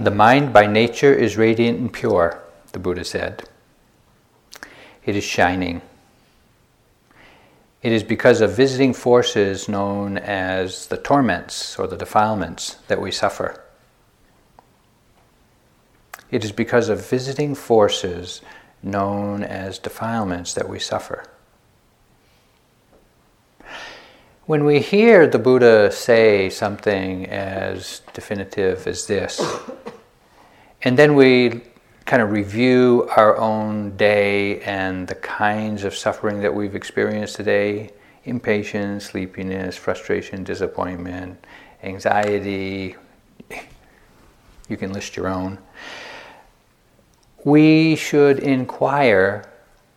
The mind by nature is radiant and pure, the Buddha said. It is shining. It is because of visiting forces known as the torments or the defilements that we suffer. It is because of visiting forces known as defilements that we suffer. When we hear the Buddha say something as definitive as this, and then we kind of review our own day and the kinds of suffering that we've experienced today impatience, sleepiness, frustration, disappointment, anxiety. You can list your own. We should inquire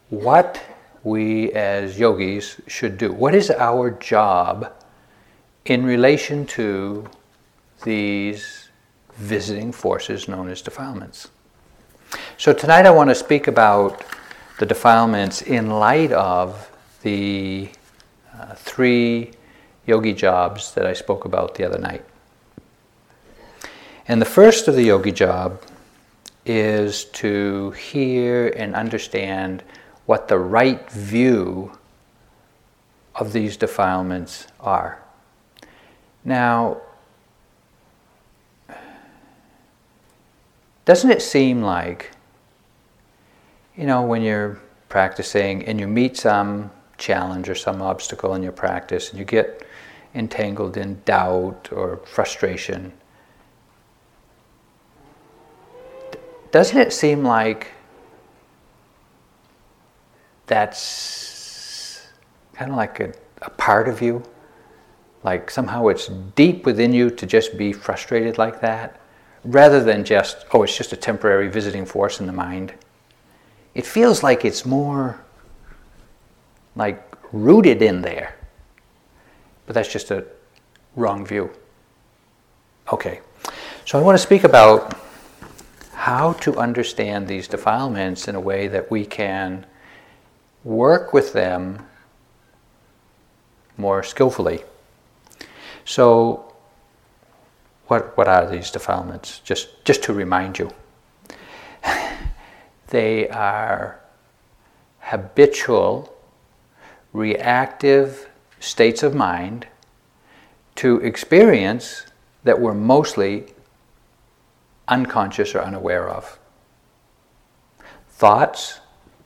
what we as yogis should do. What is our job in relation to these visiting forces known as defilements? So tonight I want to speak about the defilements in light of the uh, three yogi jobs that I spoke about the other night. And the first of the yogi job is to hear and understand what the right view of these defilements are. Now, doesn't it seem like you know, when you're practicing and you meet some challenge or some obstacle in your practice and you get entangled in doubt or frustration, doesn't it seem like that's kind of like a, a part of you? Like somehow it's deep within you to just be frustrated like that, rather than just, oh, it's just a temporary visiting force in the mind it feels like it's more like rooted in there. But that's just a wrong view. Okay, so I want to speak about how to understand these defilements in a way that we can work with them more skillfully. So, what, what are these defilements? Just, just to remind you. They are habitual, reactive states of mind to experience that we're mostly unconscious or unaware of. Thoughts,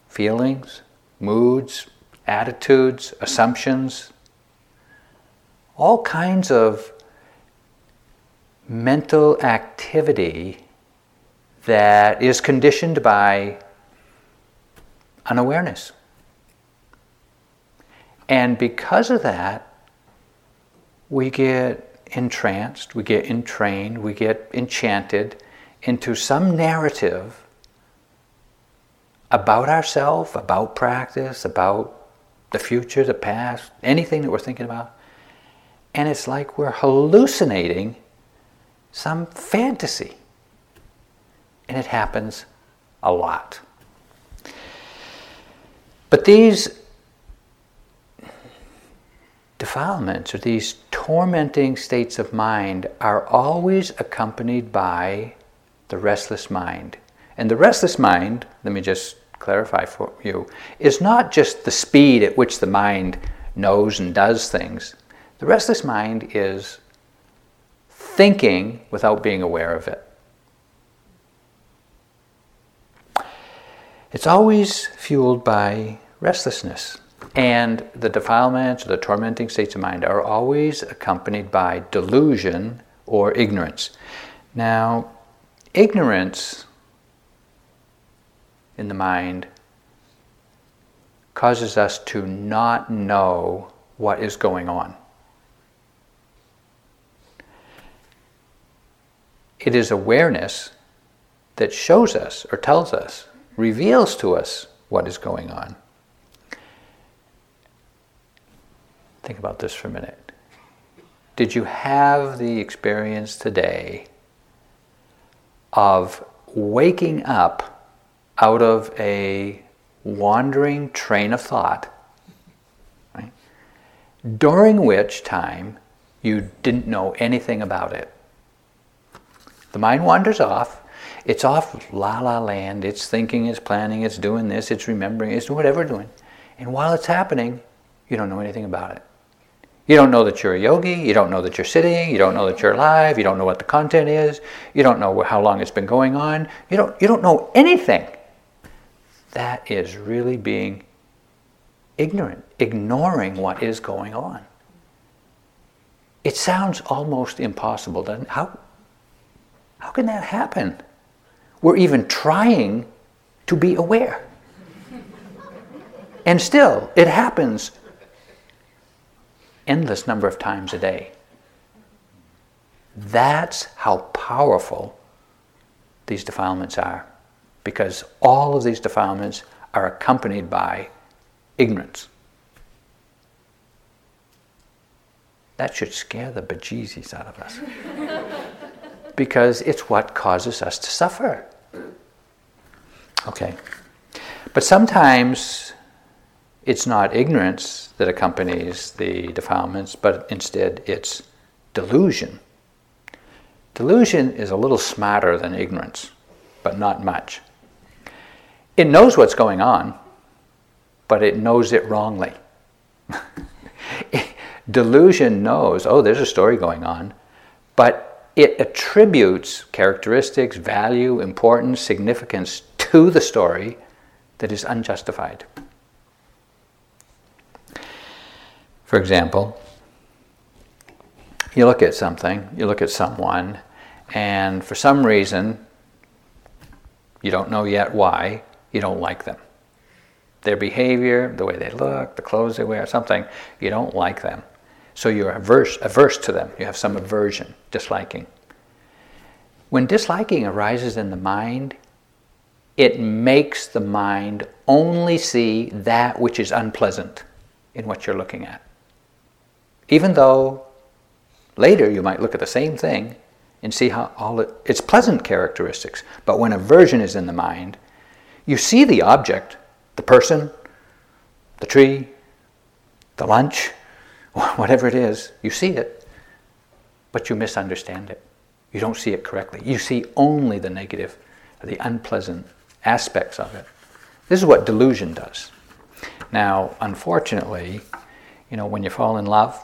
feelings, moods, attitudes, assumptions, all kinds of mental activity that is conditioned by unawareness. And because of that, we get entranced, we get entrained, we get enchanted into some narrative about ourselves, about practice, about the future, the past, anything that we're thinking about. And it's like we're hallucinating some fantasy. And it happens a lot. But these defilements or these tormenting states of mind are always accompanied by the restless mind. And the restless mind, let me just clarify for you, is not just the speed at which the mind knows and does things. The restless mind is thinking without being aware of it. It's always fueled by restlessness. And the defilements or the tormenting states of mind are always accompanied by delusion or ignorance. Now, ignorance in the mind causes us to not know what is going on. It is awareness that shows us or tells us reveals to us what is going on. Think about this for a minute. Did you have the experience today of waking up out of a wandering train of thought, right? during which time you didn't know anything about it? The mind wanders off. It's off la la land. It's thinking, it's planning, it's doing this, it's remembering, it's whatever doing. And while it's happening, you don't know anything about it. You don't know that you're a yogi. You don't know that you're sitting. You don't know that you're alive. You don't know what the content is. You don't know how long it's been going on. You don't, you don't know anything. That is really being ignorant, ignoring what is going on. It sounds almost impossible, doesn't it? How, how can that happen? We're even trying to be aware. And still, it happens endless number of times a day. That's how powerful these defilements are, because all of these defilements are accompanied by ignorance. That should scare the bejesus out of us. because it's what causes us to suffer. Okay. But sometimes it's not ignorance that accompanies the defilements, but instead it's delusion. Delusion is a little smarter than ignorance, but not much. It knows what's going on, but it knows it wrongly. Delusion knows, oh, there's a story going on, but it attributes characteristics, value, importance, significance to the story that is unjustified. For example, you look at something, you look at someone, and for some reason, you don't know yet why, you don't like them. Their behavior, the way they look, the clothes they wear, something, you don't like them. So you're averse, averse to them. You have some aversion, disliking. When disliking arises in the mind, it makes the mind only see that which is unpleasant in what you're looking at. Even though later you might look at the same thing and see how all it, its pleasant characteristics. But when aversion is in the mind, you see the object, the person, the tree, the lunch, whatever it is, you see it, but you misunderstand it. You don't see it correctly. You see only the negative, the unpleasant aspects of it. This is what delusion does. Now, unfortunately, you know, when you fall in love,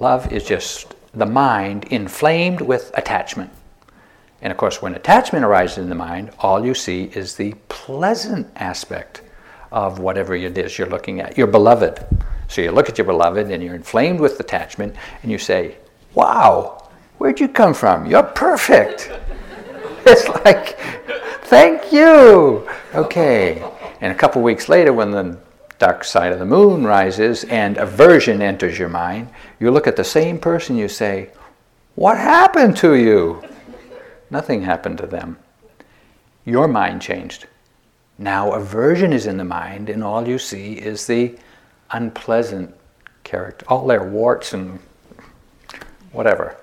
Love is just the mind inflamed with attachment. And of course, when attachment arises in the mind, all you see is the pleasant aspect of whatever it is you're looking at, your beloved. So you look at your beloved and you're inflamed with attachment and you say, Wow, where'd you come from? You're perfect. it's like, Thank you. Okay. And a couple weeks later, when the dark side of the moon rises and aversion enters your mind, you look at the same person, you say, What happened to you? Nothing happened to them. Your mind changed. Now aversion is in the mind, and all you see is the unpleasant character, all their warts and whatever,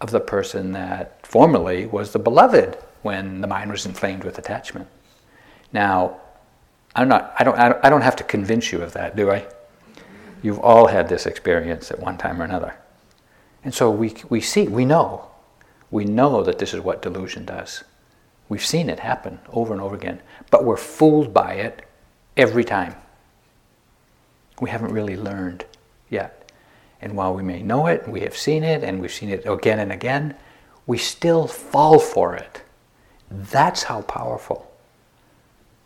of the person that formerly was the beloved when the mind was inflamed with attachment. Now, I'm not, I, don't, I don't have to convince you of that, do I? You've all had this experience at one time or another. And so we, we see, we know. We know that this is what delusion does. We've seen it happen over and over again, but we're fooled by it every time. We haven't really learned yet. And while we may know it, we have seen it, and we've seen it again and again, we still fall for it. That's how powerful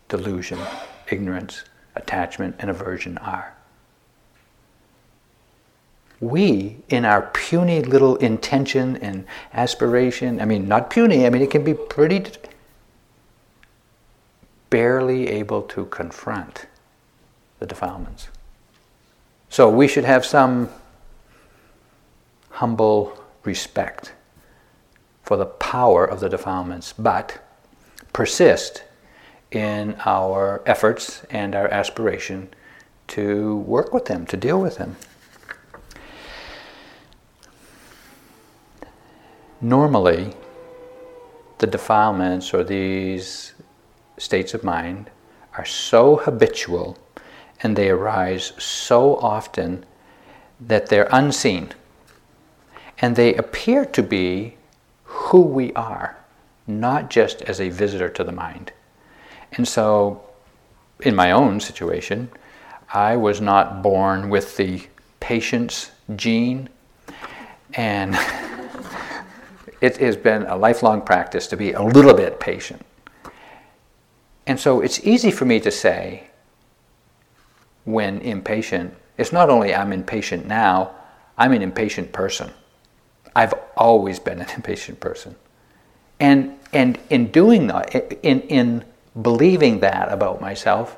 delusion ignorance, attachment, and aversion are. We, in our puny little intention and aspiration, I mean, not puny, I mean, it can be pretty barely able to confront the defilements. So we should have some humble respect for the power of the defilements, but persist in our efforts and our aspiration to work with them, to deal with them. Normally, the defilements or these states of mind are so habitual and they arise so often that they're unseen. And they appear to be who we are, not just as a visitor to the mind. And so, in my own situation, I was not born with the patience gene, and it has been a lifelong practice to be a little bit patient. And so it's easy for me to say, when impatient, it's not only I'm impatient now, I'm an impatient person. I've always been an impatient person. And, and in doing that, in, in believing that about myself,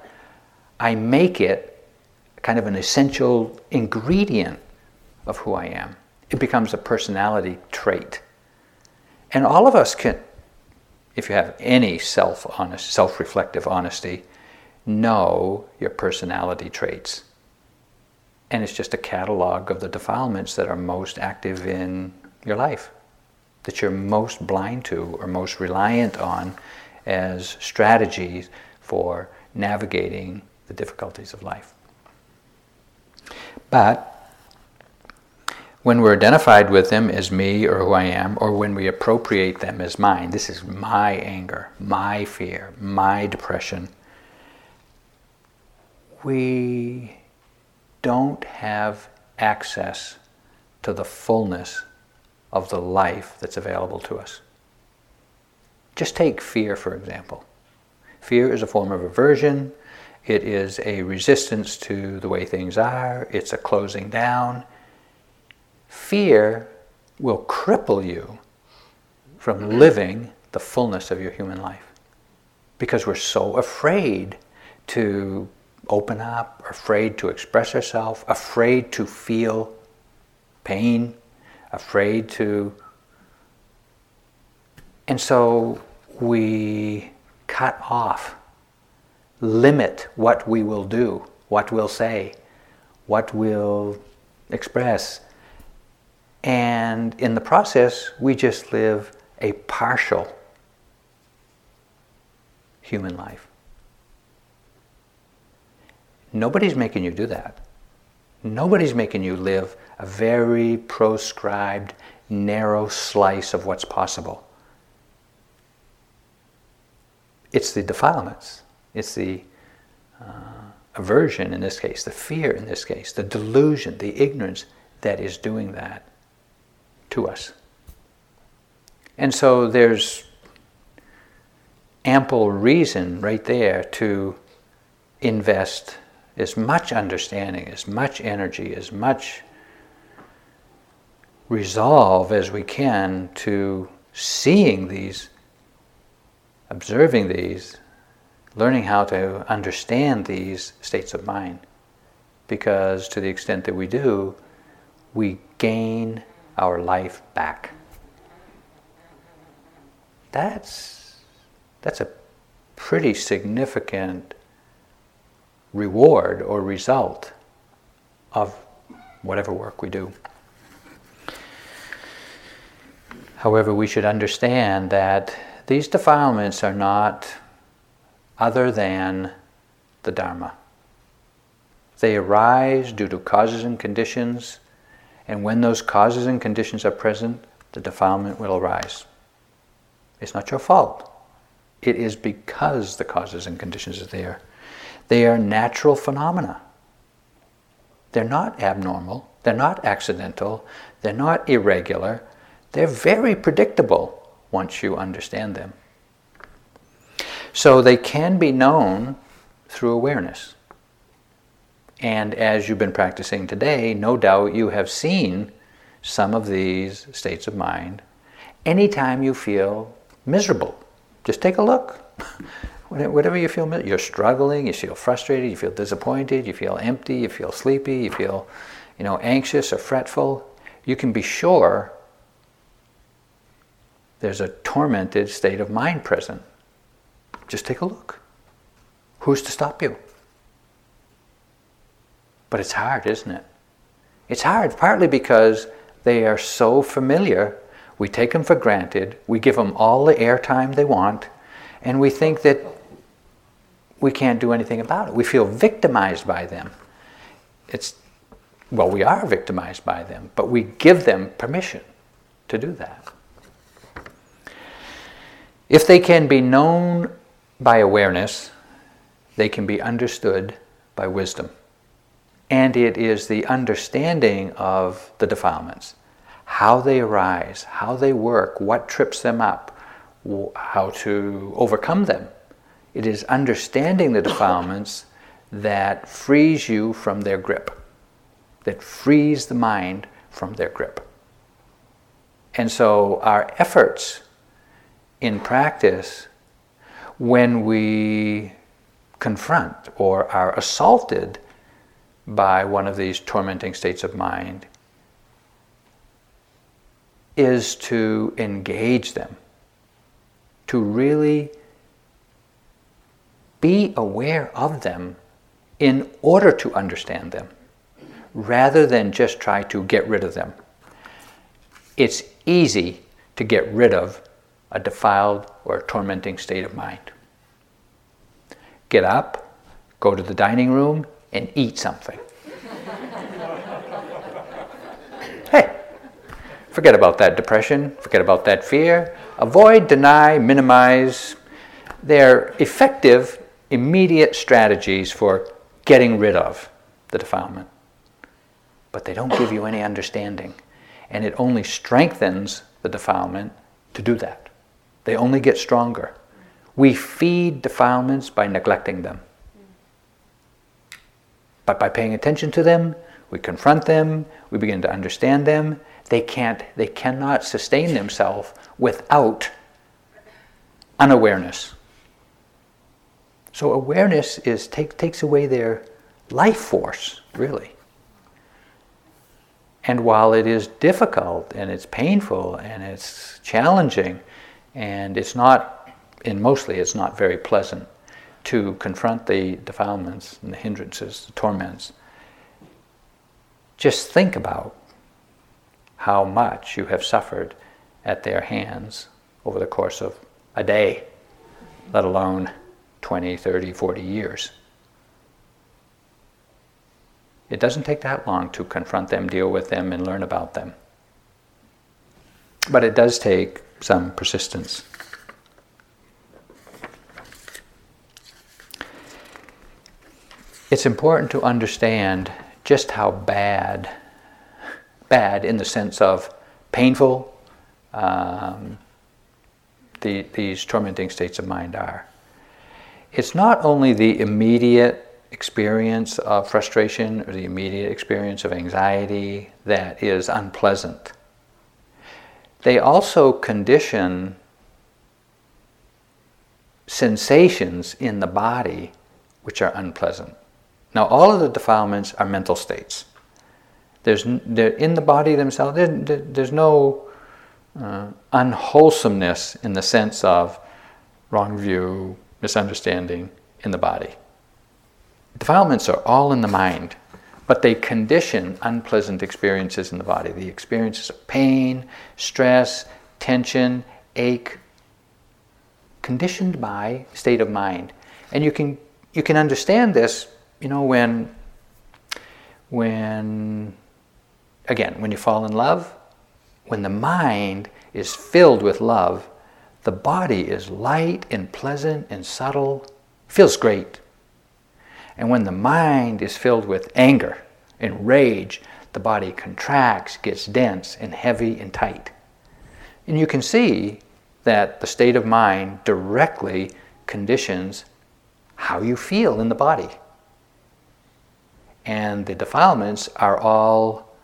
I make it kind of an essential ingredient of who I am. It becomes a personality trait. And all of us can, if you have any self honest, self reflective honesty, know your personality traits. And it's just a catalog of the defilements that are most active in your life, that you're most blind to or most reliant on as strategies for navigating the difficulties of life. But when we're identified with them as me or who I am, or when we appropriate them as mine, this is my anger, my fear, my depression, we don't have access to the fullness of the life that's available to us. Just take fear, for example. Fear is a form of aversion, it is a resistance to the way things are, it's a closing down. Fear will cripple you from living the fullness of your human life because we're so afraid to open up, afraid to express ourselves, afraid to feel pain, afraid to. And so we cut off, limit what we will do, what we'll say, what we'll express. And in the process, we just live a partial human life. Nobody's making you do that. Nobody's making you live a very proscribed, narrow slice of what's possible. It's the defilements, it's the uh, aversion in this case, the fear in this case, the delusion, the ignorance that is doing that to us. And so there's ample reason right there to invest as much understanding, as much energy, as much resolve as we can to seeing these, observing these, learning how to understand these states of mind. Because to the extent that we do, we gain our life back. That's, that's a pretty significant reward or result of whatever work we do. However, we should understand that these defilements are not other than the Dharma. They arise due to causes and conditions, and when those causes and conditions are present, the defilement will arise. It's not your fault. It is because the causes and conditions are there. They are natural phenomena. They're not abnormal, they're not accidental, they're not irregular, they're very predictable once you understand them. So they can be known through awareness. And as you've been practicing today, no doubt you have seen some of these states of mind anytime you feel miserable. Just take a look. whatever you feel, you're struggling, you feel frustrated, you feel disappointed, you feel empty, you feel sleepy, you feel, you know, anxious or fretful, you can be sure there's a tormented state of mind present. Just take a look. Who's to stop you? But it's hard, isn't it? It's hard, partly because they are so familiar. We take them for granted. We give them all the airtime they want. And we think that we can't do anything about it. We feel victimized by them. It's, well, we are victimized by them, but we give them permission to do that. If they can be known by awareness, they can be understood by wisdom. And it is the understanding of the defilements, how they arise, how they work, what trips them up, how to overcome them. It is understanding the defilements that frees you from their grip, that frees the mind from their grip. And so our efforts in practice, when we confront or are assaulted by one of these tormenting states of mind, is to engage them, to really be aware of them in order to understand them, rather than just try to get rid of them. It's easy to get rid of a defiled or tormenting state of mind. Get up, go to the dining room, and eat something. hey, forget about that depression, forget about that fear. Avoid, deny, minimize. They're effective, immediate strategies for getting rid of the defilement. But they don't give you any understanding. And it only strengthens the defilement to do that. They only get stronger. We feed defilements by neglecting them. But by paying attention to them, we confront them, we begin to understand them. They can't, they cannot sustain themselves without unawareness. So awareness is take, takes away their life force, really. And while it is difficult and it's painful and it's challenging and it's not, and mostly it's not very pleasant to confront the defilements and the hindrances, the torments, just think about how much you have suffered at their hands over the course of a day, let alone 20, 30, 40 years. It doesn't take that long to confront them, deal with them, and learn about them. But it does take some persistence. It's important to understand just how bad, bad in the sense of painful, um, the, these tormenting states of mind are. It's not only the immediate experience of frustration or the immediate experience of anxiety that is unpleasant. They also condition sensations in the body which are unpleasant. Now, all of the defilements are mental states. There's, they're in the body themselves, there, there's no uh, unwholesomeness in the sense of wrong view, misunderstanding in the body. Defilements are all in the mind, but they condition unpleasant experiences in the body. The experiences of pain, stress, tension, ache, conditioned by state of mind. And you can you can understand this, you know, when when again, when you fall in love, when the mind is filled with love, the body is light and pleasant and subtle, feels great. And when the mind is filled with anger and rage, the body contracts, gets dense and heavy and tight. And you can see that the state of mind directly conditions how you feel in the body. And the defilements are all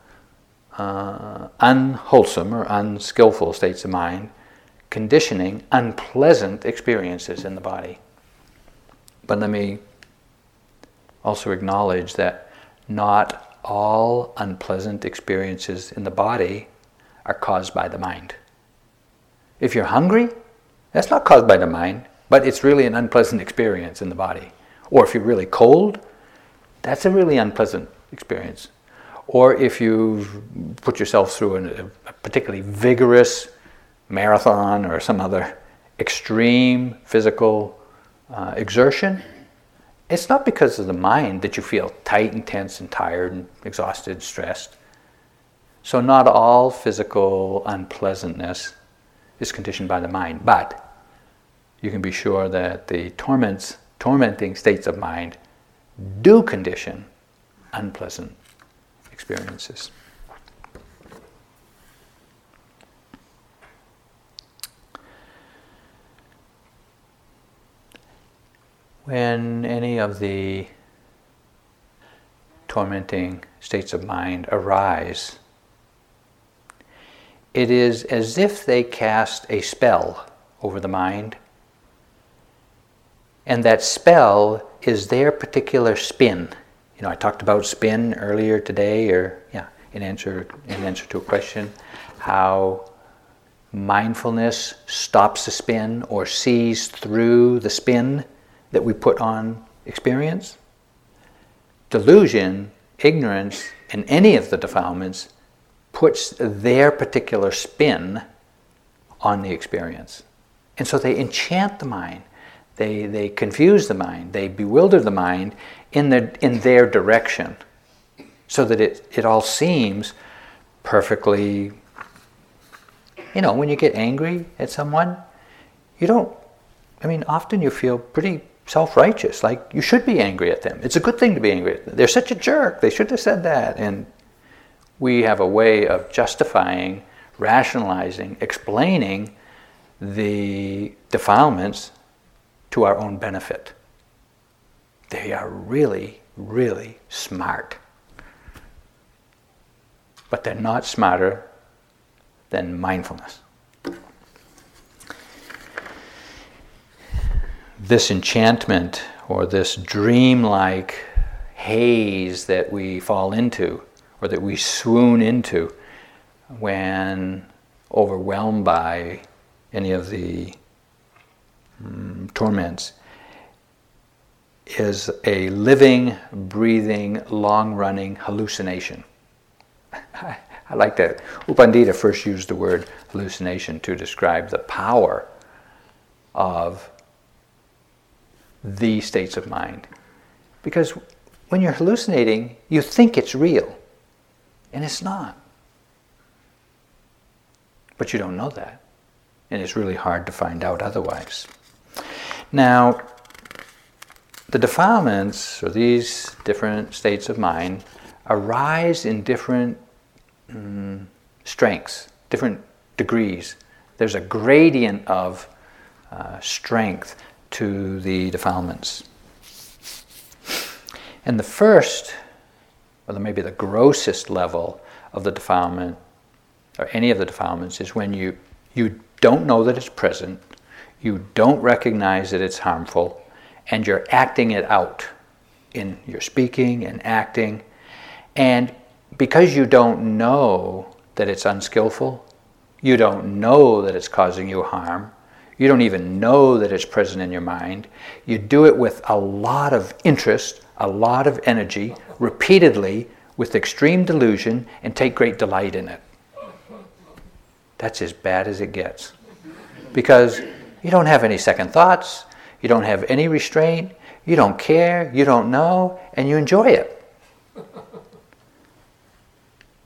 uh, unwholesome or unskillful states of mind, conditioning unpleasant experiences in the body. But let me also acknowledge that not all unpleasant experiences in the body are caused by the mind. If you're hungry, that's not caused by the mind, but it's really an unpleasant experience in the body. Or if you're really cold, that's a really unpleasant experience. Or if you've put yourself through an, a particularly vigorous marathon or some other extreme physical uh, exertion, it's not because of the mind that you feel tight and tense and tired and exhausted and stressed. So, not all physical unpleasantness is conditioned by the mind, but you can be sure that the torments, tormenting states of mind do condition unpleasant experiences. When any of the tormenting states of mind arise, it is as if they cast a spell over the mind, and that spell is their particular spin. You know, I talked about spin earlier today, or yeah, in answer in answer to a question, how mindfulness stops the spin or sees through the spin that we put on experience. Delusion, ignorance, and any of the defilements puts their particular spin on the experience. And so they enchant the mind, they, they confuse the mind, they bewilder the mind in, the, in their direction so that it, it all seems perfectly. You know, when you get angry at someone, you don't, I mean, often you feel pretty self righteous, like you should be angry at them. It's a good thing to be angry at them. They're such a jerk, they should have said that. And we have a way of justifying, rationalizing, explaining the defilements to our own benefit. They are really, really smart. But they're not smarter than mindfulness. This enchantment or this dreamlike haze that we fall into or that we swoon into when overwhelmed by any of the Mm, torments is a living, breathing, long running hallucination. I like that. U Pandita first used the word hallucination to describe the power of the states of mind. Because when you're hallucinating, you think it's real. And it's not. But you don't know that. And it's really hard to find out otherwise. Now, the defilements, or these different states of mind, arise in different um, strengths, different degrees. There's a gradient of uh, strength to the defilements. And the first or maybe the grossest level of the defilement, or any of the defilements, is when you, you don't know that it's present, you don't recognize that it's harmful, and you're acting it out in your speaking and acting. And because you don't know that it's unskillful, you don't know that it's causing you harm, you don't even know that it's present in your mind, you do it with a lot of interest, a lot of energy, repeatedly with extreme delusion and take great delight in it. That's as bad as it gets. Because you don't have any second thoughts, you don't have any restraint, you don't care, you don't know, and you enjoy it.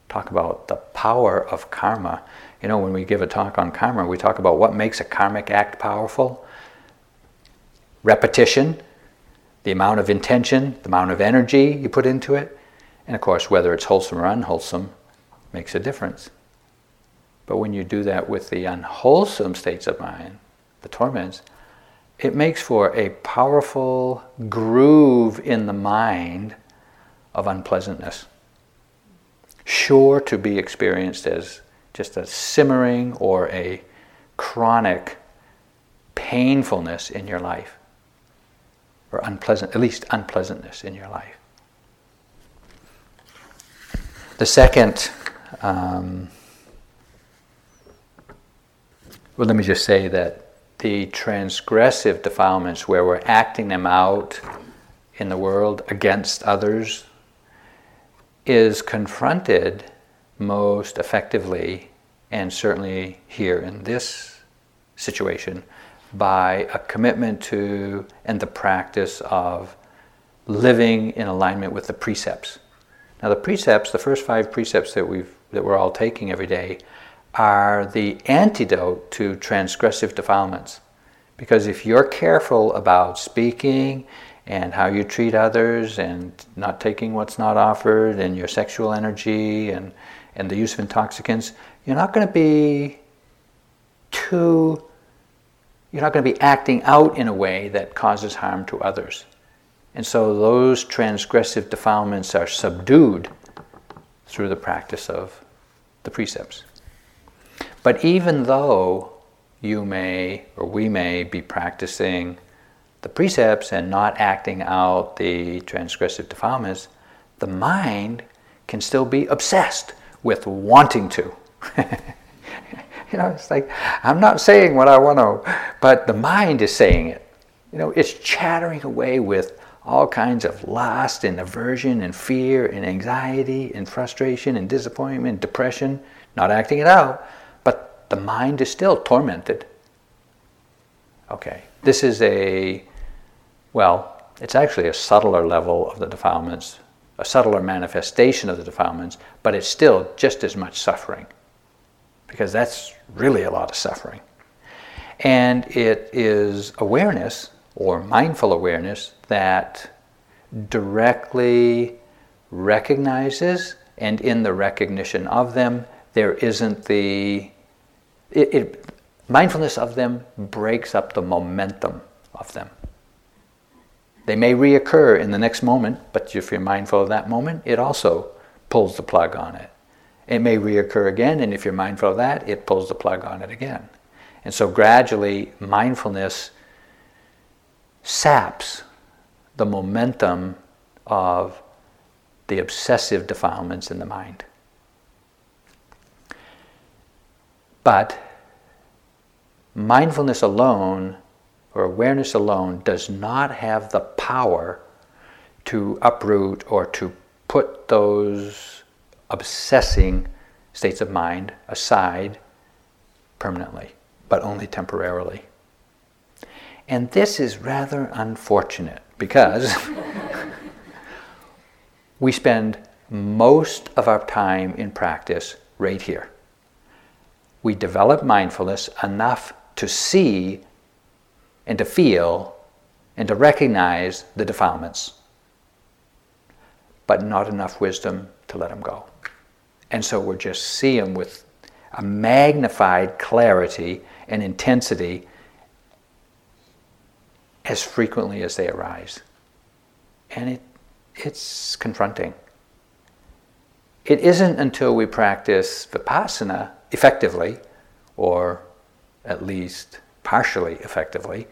Talk about the power of karma. You know, when we give a talk on karma, we talk about what makes a karmic act powerful repetition, the amount of intention, the amount of energy you put into it, and of course, whether it's wholesome or unwholesome makes a difference. But when you do that with the unwholesome states of mind, the torments, it makes for a powerful groove in the mind of unpleasantness, sure to be experienced as just a simmering or a chronic painfulness in your life or unpleasant, at least unpleasantness in your life. The second, um, well, let me just say that the transgressive defilements where we're acting them out in the world against others is confronted most effectively, and certainly here in this situation, by a commitment to and the practice of living in alignment with the precepts. Now, the precepts, the first five precepts that, we've, that we're all taking every day, are the antidote to transgressive defilements Because if you're careful about speaking and how you treat others and not taking what's not offered and your sexual energy and, and the use of intoxicants, you're not going to be too, you're not going to be acting out in a way that causes harm to others. And so those transgressive defilements are subdued through the practice of the precepts. But even though you may or we may be practicing the precepts and not acting out the transgressive defilements, the mind can still be obsessed with wanting to. you know, it's like, I'm not saying what I want to, but the mind is saying it. You know, it's chattering away with all kinds of lust and aversion and fear and anxiety and frustration and disappointment depression, not acting it out, the mind is still tormented. Okay, this is a well, it's actually a subtler level of the defilements, a subtler manifestation of the defilements, but it's still just as much suffering. Because that's really a lot of suffering. And it is awareness, or mindful awareness, that directly recognizes, and in the recognition of them, there isn't the. It, it, mindfulness of them breaks up the momentum of them. They may reoccur in the next moment, but if you're mindful of that moment, it also pulls the plug on it. It may reoccur again, and if you're mindful of that, it pulls the plug on it again. And so gradually, mindfulness saps the momentum of the obsessive defilements in the mind. But mindfulness alone or awareness alone does not have the power to uproot or to put those obsessing states of mind aside permanently, but only temporarily. And this is rather unfortunate because we spend most of our time in practice right here. We develop mindfulness enough to see and to feel and to recognize the defilements, but not enough wisdom to let them go. And so we're just see them with a magnified clarity and intensity as frequently as they arise. And it, it's confronting. It isn't until we practice vipassana effectively, or at least partially effectively,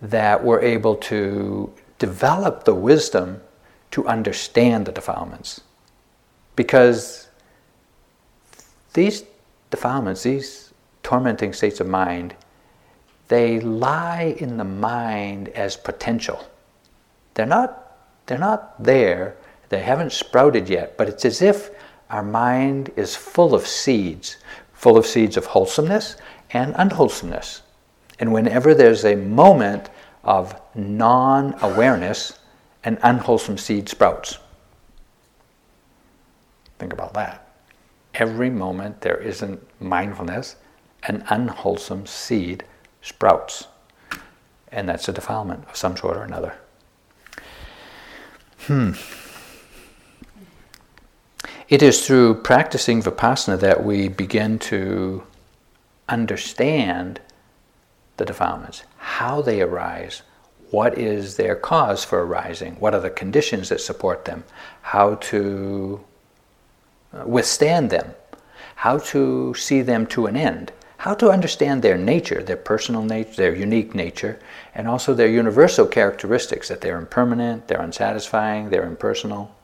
that we're able to develop the wisdom to understand the defilements. Because these defilements, these tormenting states of mind, they lie in the mind as potential. They're not, they're not there, they haven't sprouted yet, but it's as if our mind is full of seeds, full of seeds of wholesomeness and unwholesomeness. And whenever there's a moment of non awareness, an unwholesome seed sprouts. Think about that. Every moment there isn't mindfulness, an unwholesome seed sprouts. And that's a defilement of some sort or another. Hmm. It is through practicing vipassana that we begin to understand the defilements, how they arise, what is their cause for arising, what are the conditions that support them, how to uh, withstand them, how to see them to an end, how to understand their nature, their personal nature, their unique nature, and also their universal characteristics that they're impermanent, they're unsatisfying, they're impersonal.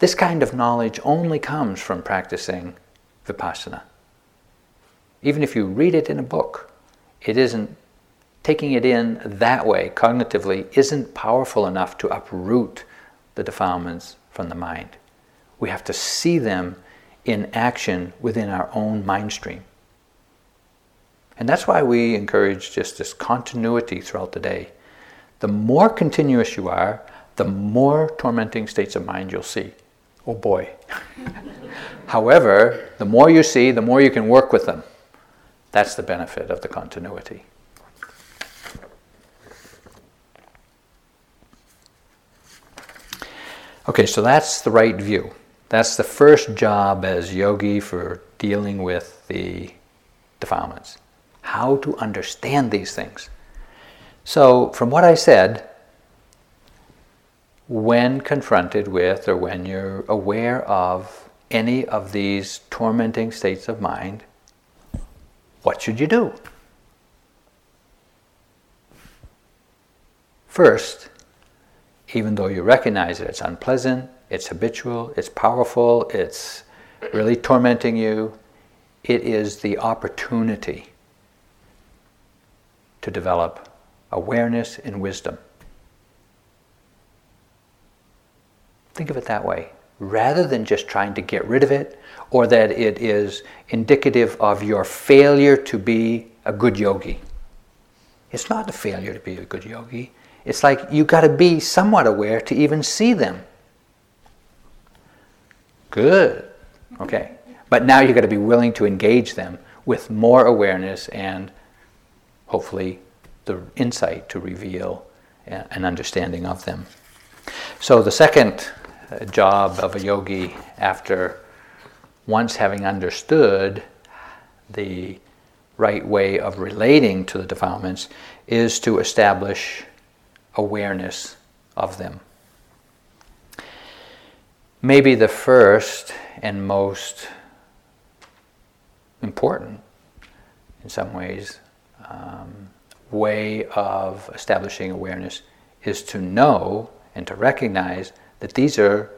This kind of knowledge only comes from practicing vipassana. Even if you read it in a book, it isn't taking it in that way cognitively isn't powerful enough to uproot the defilements from the mind. We have to see them in action within our own mind stream. And that's why we encourage just this continuity throughout the day. The more continuous you are, the more tormenting states of mind you'll see. Oh boy. However, the more you see, the more you can work with them. That's the benefit of the continuity. Okay, so that's the right view. That's the first job as yogi for dealing with the defilements. How to understand these things. So, from what I said, when confronted with or when you're aware of any of these tormenting states of mind, what should you do? First, even though you recognize that it's unpleasant, it's habitual, it's powerful, it's really tormenting you, it is the opportunity to develop awareness and wisdom. Think of it that way. Rather than just trying to get rid of it, or that it is indicative of your failure to be a good yogi. It's not a failure to be a good yogi. It's like you got to be somewhat aware to even see them. Good. Okay. But now you've got to be willing to engage them with more awareness and hopefully the insight to reveal an understanding of them. So the second job of a yogi after once having understood the right way of relating to the defilements is to establish awareness of them. Maybe the first and most important, in some ways, um, way of establishing awareness is to know and to recognize that these are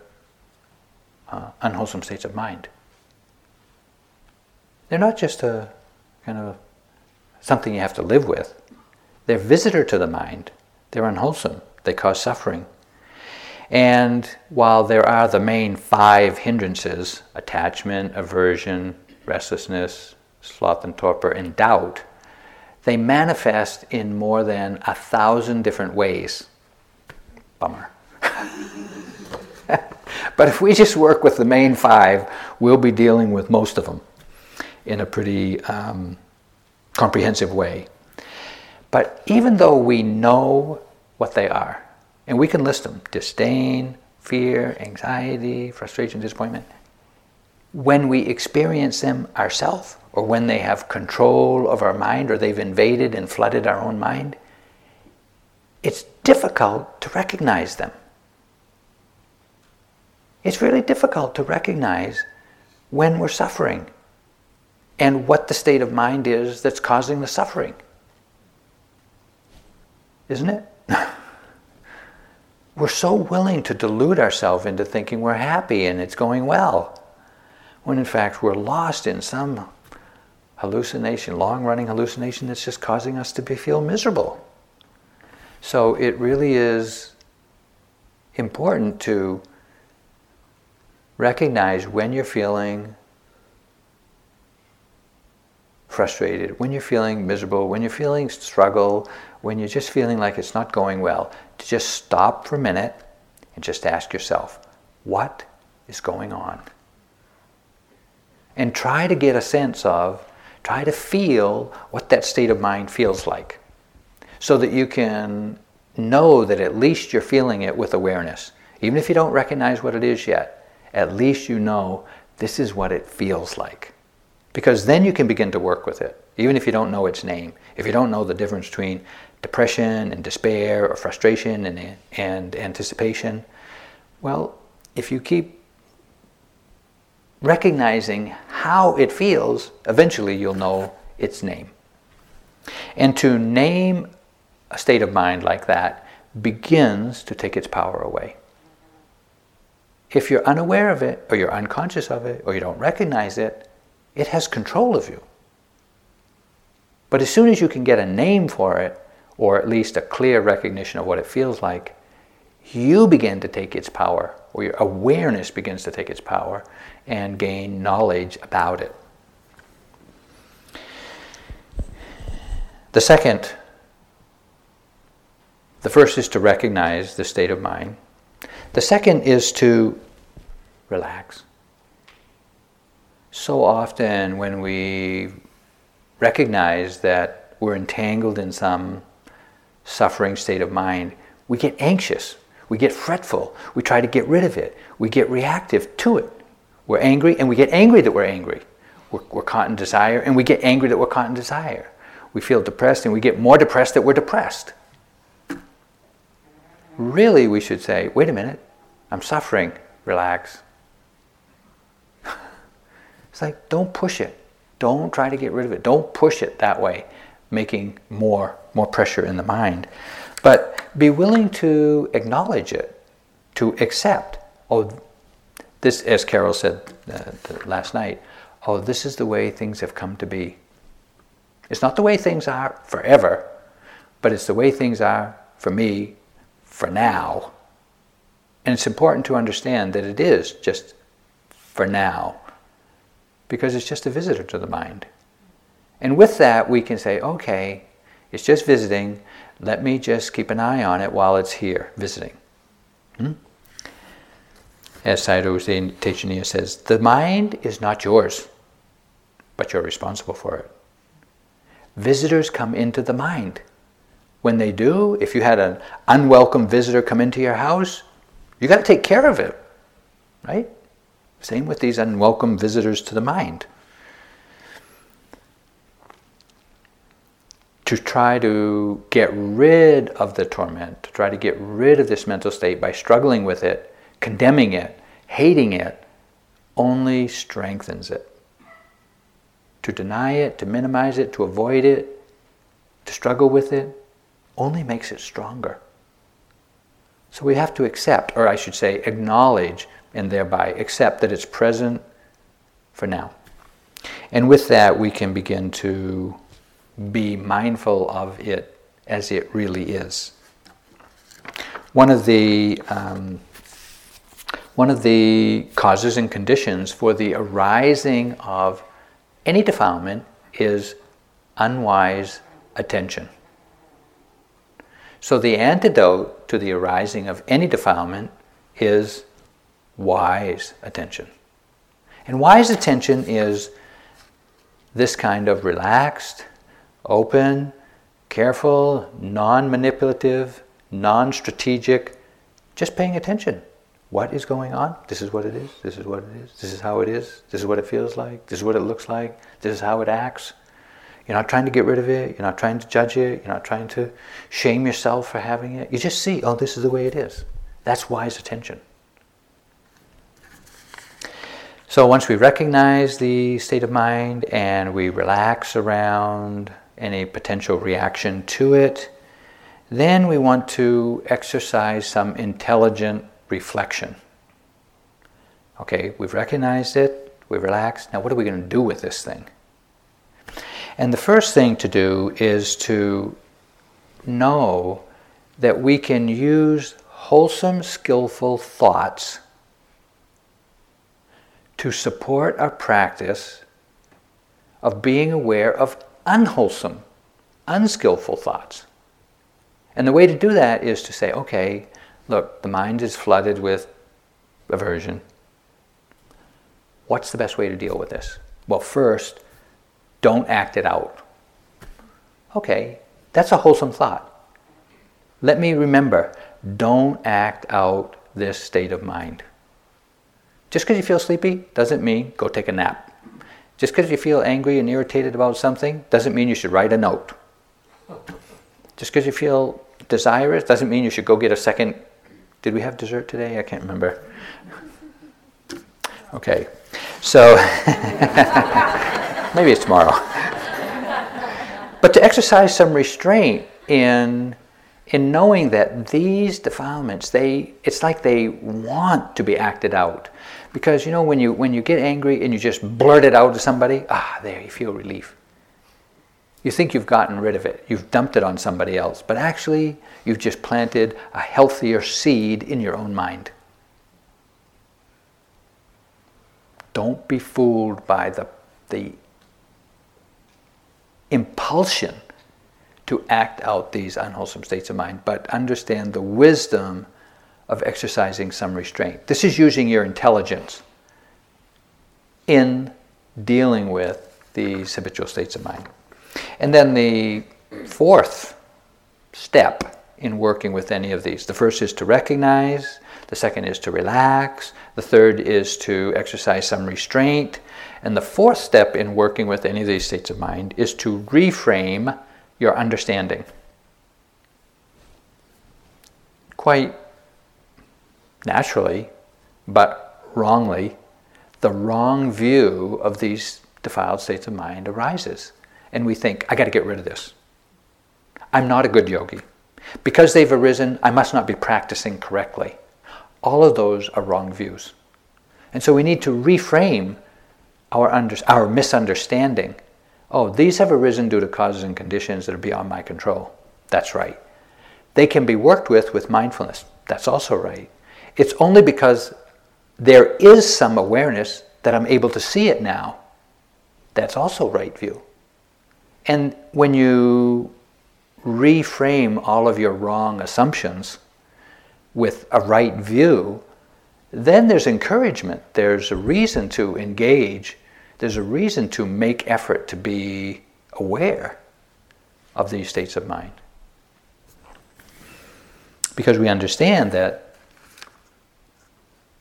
uh, unwholesome states of mind. They're not just a kind of something you have to live with. They're visitor to the mind. They're unwholesome. They cause suffering. And while there are the main five hindrances attachment, aversion, restlessness, sloth and torpor, and doubt they manifest in more than a thousand different ways. Bummer. but if we just work with the main five, we'll be dealing with most of them in a pretty um, comprehensive way. But even though we know what they are, and we can list them disdain, fear, anxiety, frustration, disappointment when we experience them ourselves, or when they have control of our mind, or they've invaded and flooded our own mind, it's difficult to recognize them. It's really difficult to recognize when we're suffering and what the state of mind is that's causing the suffering. Isn't it? we're so willing to delude ourselves into thinking we're happy and it's going well, when in fact we're lost in some hallucination, long running hallucination that's just causing us to be, feel miserable. So it really is important to recognize when you're feeling frustrated, when you're feeling miserable, when you're feeling struggle, when you're just feeling like it's not going well, to just stop for a minute and just ask yourself, what is going on? And try to get a sense of, try to feel what that state of mind feels like so that you can know that at least you're feeling it with awareness. Even if you don't recognize what it is yet, at least you know this is what it feels like. Because then you can begin to work with it, even if you don't know its name. If you don't know the difference between depression and despair or frustration and, and anticipation, well, if you keep recognizing how it feels, eventually you'll know its name. And to name a state of mind like that begins to take its power away. If you're unaware of it, or you're unconscious of it, or you don't recognize it, it has control of you. But as soon as you can get a name for it, or at least a clear recognition of what it feels like, you begin to take its power, or your awareness begins to take its power and gain knowledge about it. The second, the first is to recognize the state of mind. The second is to relax so often when we recognize that we're entangled in some suffering state of mind, we get anxious. We get fretful. We try to get rid of it. We get reactive to it. We're angry and we get angry that we're angry. We're, we're caught in desire and we get angry that we're caught in desire. We feel depressed and we get more depressed that we're depressed. Really, we should say, wait a minute, I'm suffering, relax. it's like, don't push it. Don't try to get rid of it. Don't push it that way, making more, more pressure in the mind. But be willing to acknowledge it, to accept, oh, this, as Carol said uh, last night, oh, this is the way things have come to be. It's not the way things are forever, but it's the way things are for me for now. And it's important to understand that it is just for now, because it's just a visitor to the mind. And with that, we can say, okay, it's just visiting. Let me just keep an eye on it while it's here, visiting. Hmm? As Sayadaw Tejaniya says, the mind is not yours, but you're responsible for it. Visitors come into the mind. When they do, if you had an unwelcome visitor come into your house, you got to take care of it, right? Same with these unwelcome visitors to the mind. To try to get rid of the torment, to try to get rid of this mental state by struggling with it, condemning it, hating it, only strengthens it. To deny it, to minimize it, to avoid it, to struggle with it, only makes it stronger. So we have to accept, or I should say, acknowledge, and thereby accept that it's present for now. And with that, we can begin to be mindful of it as it really is. One of the um, one of the causes and conditions for the arising of any defilement is unwise attention. So, the antidote to the arising of any defilement is wise attention. And wise attention is this kind of relaxed, open, careful, non manipulative, non strategic, just paying attention. What is going on? This is what it is. This is what it is. This is how it is. This is what it feels like. This is what it looks like. This is how it acts. You're not trying to get rid of it. You're not trying to judge it. You're not trying to shame yourself for having it. You just see, oh, this is the way it is. That's wise attention. So once we recognize the state of mind and we relax around any potential reaction to it, then we want to exercise some intelligent reflection. Okay, we've recognized it, we've relaxed. Now, what are we going to do with this thing? And the first thing to do is to know that we can use wholesome, skillful thoughts to support our practice of being aware of unwholesome, unskillful thoughts. And the way to do that is to say, okay, look, the mind is flooded with aversion. What's the best way to deal with this? Well, first, don't act it out. Okay, that's a wholesome thought. Let me remember don't act out this state of mind. Just because you feel sleepy doesn't mean go take a nap. Just because you feel angry and irritated about something doesn't mean you should write a note. Just because you feel desirous doesn't mean you should go get a second. Did we have dessert today? I can't remember. Okay, so Maybe it's tomorrow. but to exercise some restraint in in knowing that these defilements they it's like they want to be acted out. Because you know when you when you get angry and you just blurt it out to somebody ah there you feel relief. You think you've gotten rid of it. You've dumped it on somebody else. But actually you've just planted a healthier seed in your own mind. Don't be fooled by the the impulsion to act out these unwholesome states of mind, but understand the wisdom of exercising some restraint. This is using your intelligence in dealing with these habitual states of mind. And then the fourth step in working with any of these. The first is to recognize, the second is to relax, the third is to exercise some restraint, and the fourth step in working with any of these states of mind is to reframe your understanding. Quite naturally, but wrongly, the wrong view of these defiled states of mind arises. And we think, I got to get rid of this. I'm not a good yogi. Because they've arisen, I must not be practicing correctly. All of those are wrong views. And so we need to reframe our, under, our misunderstanding. Oh, these have arisen due to causes and conditions that are beyond my control. That's right. They can be worked with with mindfulness. That's also right. It's only because there is some awareness that I'm able to see it now. That's also right view. And when you reframe all of your wrong assumptions with a right view, then there's encouragement. There's a reason to engage. There's a reason to make effort to be aware of these states of mind. Because we understand that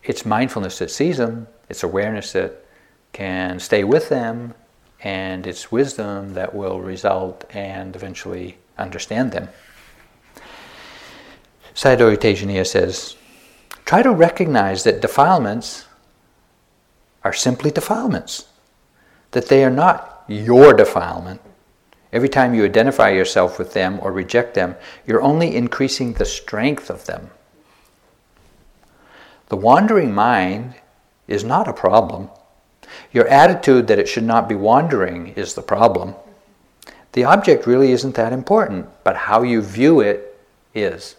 it's mindfulness that sees them, it's awareness that can stay with them, and it's wisdom that will result and eventually understand them. Sayadaw Tejaniya says, try to recognize that defilements are simply defilements, that they are not your defilement. Every time you identify yourself with them or reject them, you're only increasing the strength of them. The wandering mind is not a problem. Your attitude that it should not be wandering is the problem. The object really isn't that important, but how you view it is.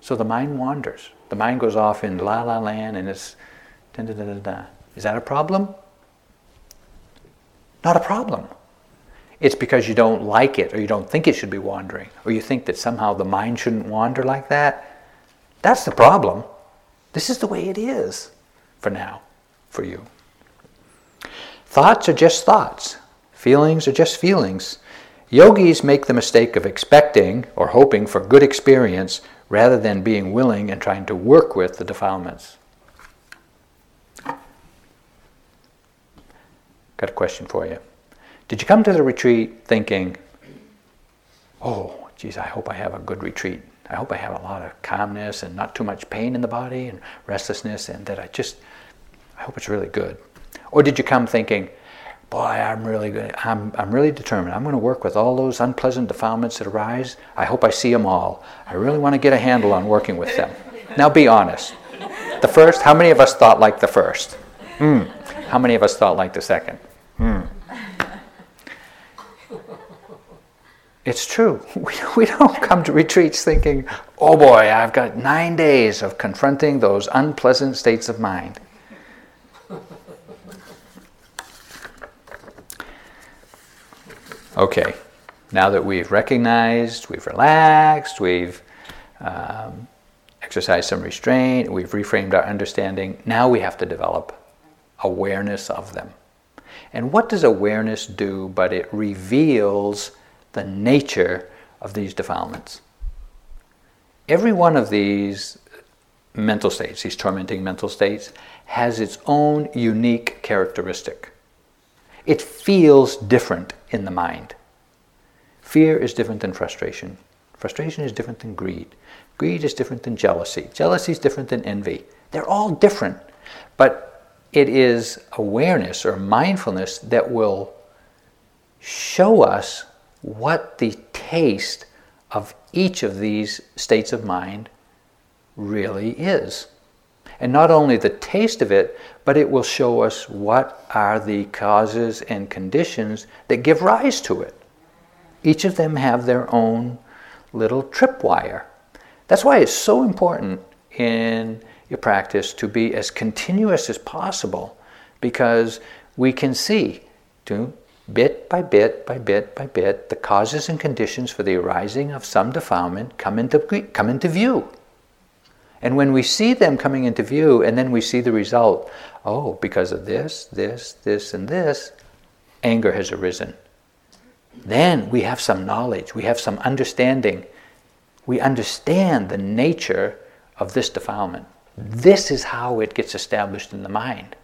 So the mind wanders. The mind goes off in la la land and it's da da da da da. Is that a problem? Not a problem. It's because you don't like it or you don't think it should be wandering or you think that somehow the mind shouldn't wander like that. That's the problem. This is the way it is for now, for you. Thoughts are just thoughts, feelings are just feelings. Yogis make the mistake of expecting or hoping for good experience rather than being willing and trying to work with the defilements. Got a question for you. Did you come to the retreat thinking, oh, geez, I hope I have a good retreat? I hope I have a lot of calmness and not too much pain in the body and restlessness, and that I just, I hope it's really good. Or did you come thinking, boy, I'm really good, I'm, I'm really determined. I'm going to work with all those unpleasant defilements that arise. I hope I see them all. I really want to get a handle on working with them. Now be honest. The first, how many of us thought like the first? Hmm. How many of us thought like the second? Hmm. It's true. We, we don't come to retreats thinking, oh boy, I've got nine days of confronting those unpleasant states of mind. Okay, now that we've recognized, we've relaxed, we've um, exercised some restraint, we've reframed our understanding, now we have to develop awareness of them. And what does awareness do but it reveals the nature of these defilements. Every one of these mental states, these tormenting mental states, has its own unique characteristic. It feels different in the mind. Fear is different than frustration. Frustration is different than greed. Greed is different than jealousy. Jealousy is different than envy. They're all different. But it is awareness or mindfulness that will show us what the taste of each of these states of mind really is. And not only the taste of it, but it will show us what are the causes and conditions that give rise to it. Each of them have their own little tripwire. That's why it's so important in your practice to be as continuous as possible because we can see to bit by bit by bit by bit, the causes and conditions for the arising of some defilement come into, come into view. And when we see them coming into view and then we see the result, oh, because of this, this, this, and this, anger has arisen. Then we have some knowledge, we have some understanding. we understand the nature of this defilement. This is how it gets established in the mind.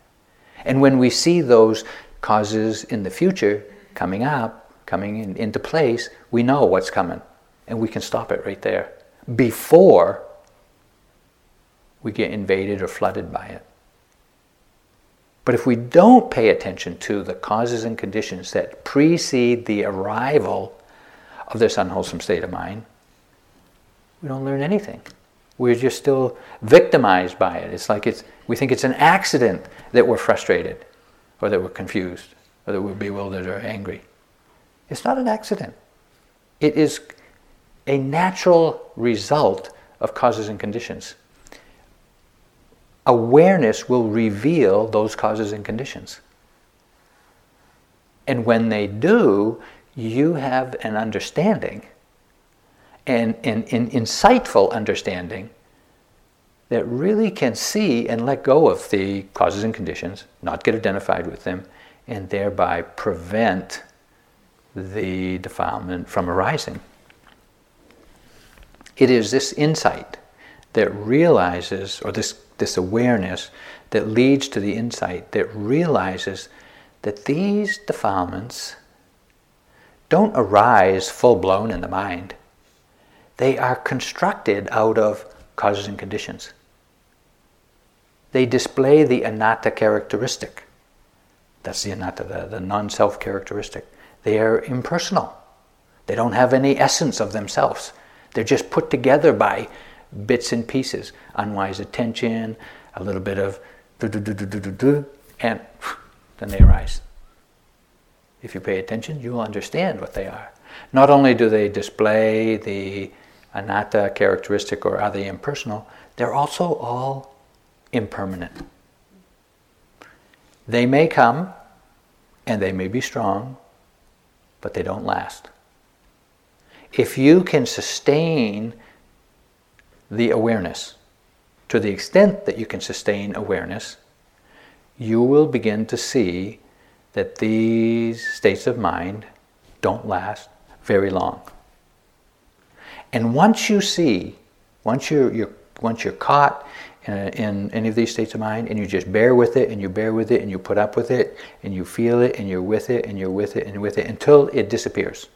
And when we see those causes in the future coming up, coming in, into place, we know what's coming and we can stop it right there before we get invaded or flooded by it. But if we don't pay attention to the causes and conditions that precede the arrival of this unwholesome state of mind, we don't learn anything. We're just still victimized by it. It's like it's, we think it's an accident that we're frustrated, or that we're confused, or that we're bewildered or angry. It's not an accident. It is a natural result of causes and conditions. Awareness will reveal those causes and conditions. And when they do, you have an understanding, and an, an insightful understanding that really can see and let go of the causes and conditions, not get identified with them, and thereby prevent the defilement from arising. It is this insight that realizes, or this, this awareness that leads to the insight that realizes that these defilements don't arise full blown in the mind. They are constructed out of causes and conditions. They display the anatta characteristic. That's the anatta, the, the non self characteristic. They are impersonal. They don't have any essence of themselves. They're just put together by bits and pieces unwise attention, a little bit of do do do do do do, and then they arise. If you pay attention, you will understand what they are. Not only do they display the anatta characteristic or are they impersonal, they're also all impermanent. They may come and they may be strong, but they don't last. If you can sustain the awareness to the extent that you can sustain awareness, you will begin to see that these states of mind don't last very long. And once you see, once you're, you're once you're caught in, in, any of these states of mind and you just bear with it and you bear with it and you put up with it and you feel it and you're with it and you're with it and with it until it disappears,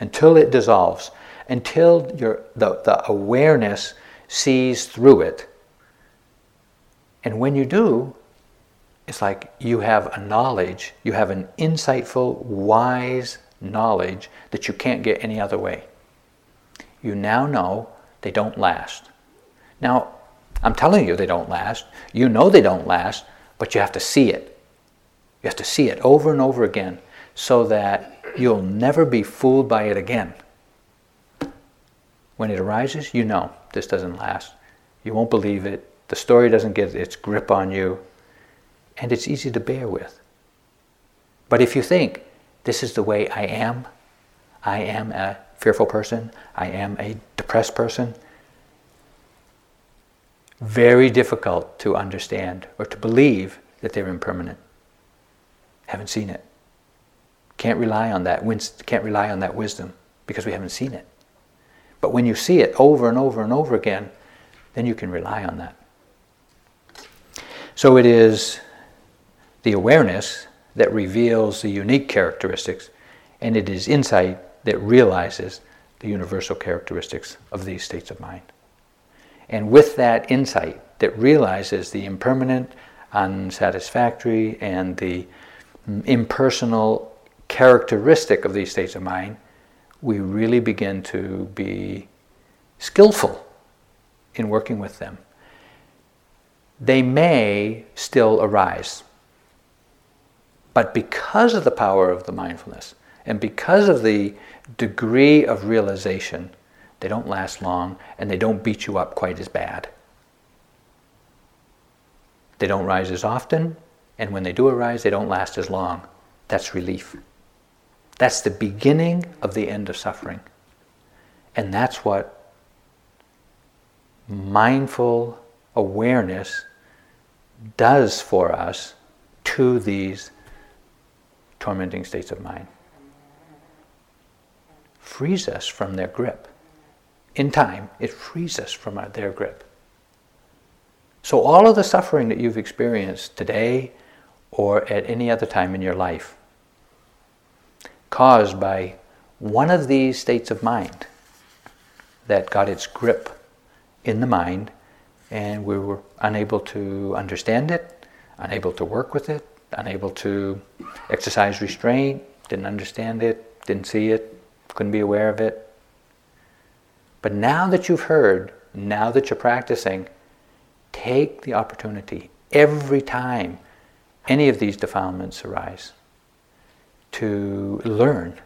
until it dissolves, until your, the, the awareness sees through it. And when you do, it's like you have a knowledge, you have an insightful, wise knowledge that you can't get any other way. You now know they don't last. Now, I'm telling you they don't last. You know they don't last, but you have to see it. You have to see it over and over again so that you'll never be fooled by it again. When it arises, you know this doesn't last. You won't believe it. The story doesn't get its grip on you and it's easy to bear with. But if you think, this is the way I am, I am a fearful person, I am a depressed person, very difficult to understand or to believe that they're impermanent. Haven't seen it. Can't rely on that. Can't rely on that wisdom because we haven't seen it. But when you see it over and over and over again, then you can rely on that. So it is the awareness that reveals the unique characteristics, and it is insight that realizes the universal characteristics of these states of mind. And with that insight that realizes the impermanent, unsatisfactory, and the mm, impersonal characteristic of these states of mind, we really begin to be skillful in working with them. They may still arise but because of the power of the mindfulness and because of the degree of realization, they don't last long and they don't beat you up quite as bad. They don't rise as often, and when they do arise, they don't last as long. That's relief. That's the beginning of the end of suffering. And that's what mindful awareness does for us to these tormenting states of mind. Frees us from their grip. in time, it frees us from our, their grip. So, all of the suffering that you've experienced today or at any other time in your life, caused by one of these states of mind that got its grip in the mind, and we were unable to understand it, unable to work with it, unable to exercise restraint, didn't understand it, didn't see it, couldn't be aware of it. But now that you've heard, now that you're practicing, take the opportunity every time any of these defilements arise to learn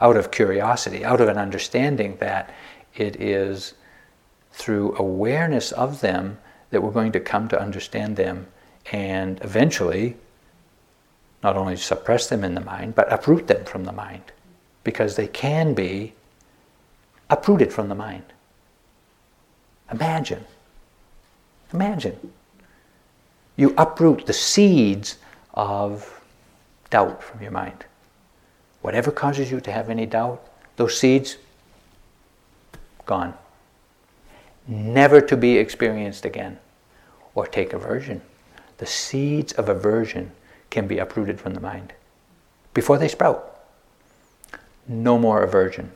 out of curiosity, out of an understanding that it is through awareness of them that we're going to come to understand them and eventually not only suppress them in the mind, but uproot them from the mind because they can be uprooted from the mind. Imagine. Imagine. You uproot the seeds of doubt from your mind. Whatever causes you to have any doubt, those seeds, gone. Never to be experienced again. Or take aversion. The seeds of aversion can be uprooted from the mind before they sprout. No more aversion.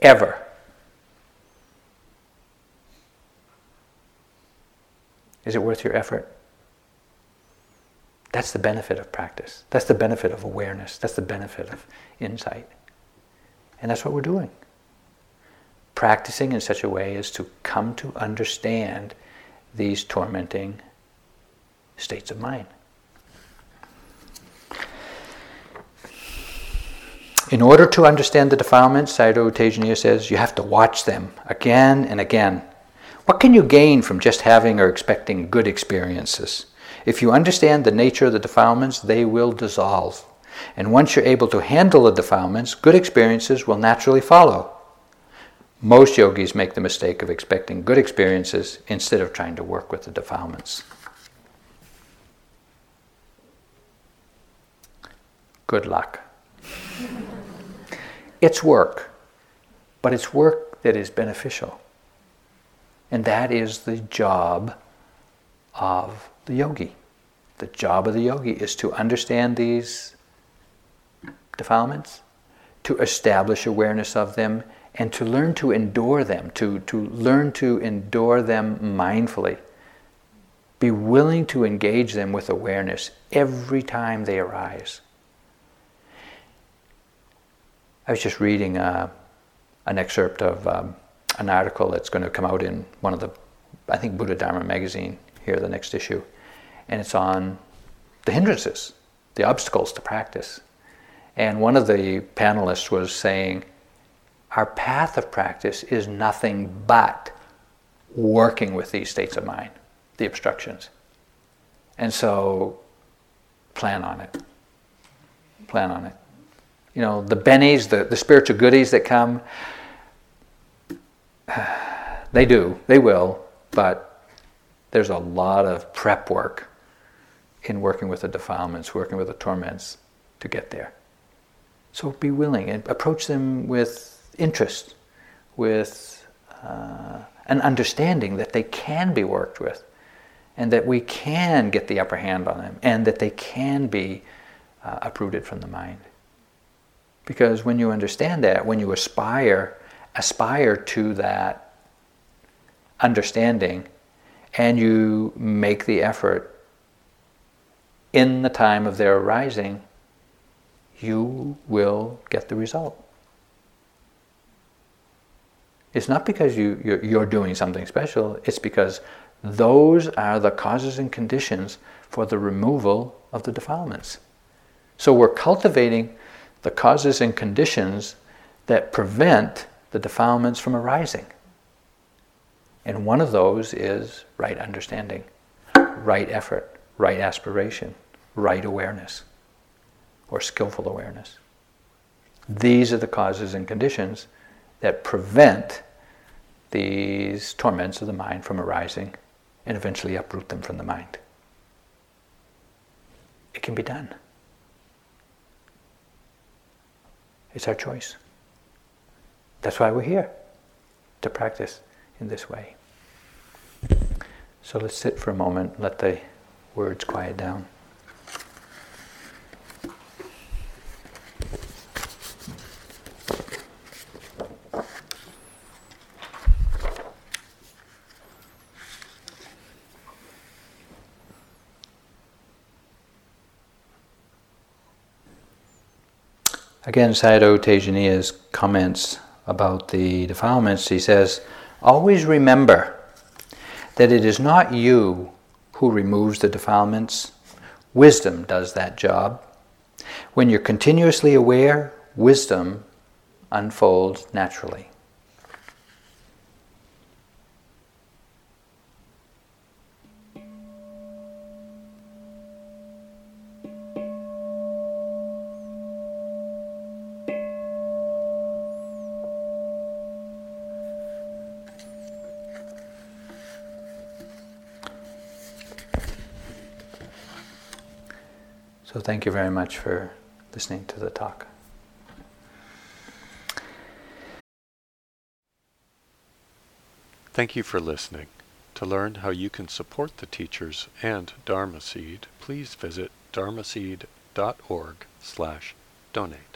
Ever. Is it worth your effort? That's the benefit of practice. That's the benefit of awareness. That's the benefit of insight. And that's what we're doing. Practicing in such a way as to come to understand these tormenting states of mind. In order to understand the defilements, Sayadaw Tejaniya says, you have to watch them again and again. What can you gain from just having or expecting good experiences? If you understand the nature of the defilements, they will dissolve. And once you're able to handle the defilements, good experiences will naturally follow. Most yogis make the mistake of expecting good experiences instead of trying to work with the defilements. Good luck. It's work, but it's work that is beneficial. And that is the job of the yogi. The job of the yogi is to understand these defilements, to establish awareness of them, and to learn to endure them, to, to learn to endure them mindfully. Be willing to engage them with awareness every time they arise. I was just reading uh, an excerpt of um, an article that's going to come out in one of the, I think, Buddha Dharma magazine here, the next issue. And it's on the hindrances, the obstacles to practice. And one of the panelists was saying, our path of practice is nothing but working with these states of mind, the obstructions. And so plan on it. Plan on it you know, the bennies, the, the spiritual goodies that come, they do, they will, but there's a lot of prep work in working with the defilements, working with the torments to get there. So be willing and approach them with interest, with uh, an understanding that they can be worked with, and that we can get the upper hand on them, and that they can be uh, uprooted from the mind. Because when you understand that, when you aspire, aspire to that understanding, and you make the effort in the time of their arising, you will get the result. It's not because you, you're, you're, doing something special, it's because those are the causes and conditions for the removal of the defilements. So we're cultivating the causes and conditions that prevent the defilements from arising. And one of those is right understanding, right effort, right aspiration, right awareness, or skillful awareness. These are the causes and conditions that prevent these torments of the mind from arising and eventually uproot them from the mind. It can be done. It's our choice. That's why we're here. to practice in this way. So let's sit for a moment, let the words quiet down. Again, Sayadaw Tejaniya's comments about the defilements, he says, Always remember that it is not you who removes the defilements, wisdom does that job. When you're continuously aware, wisdom unfolds naturally. Thank you very much for listening to the talk. Thank you for listening. To learn how you can support the teachers and Dharma Seed, please visit dharmaseed.org slash donate.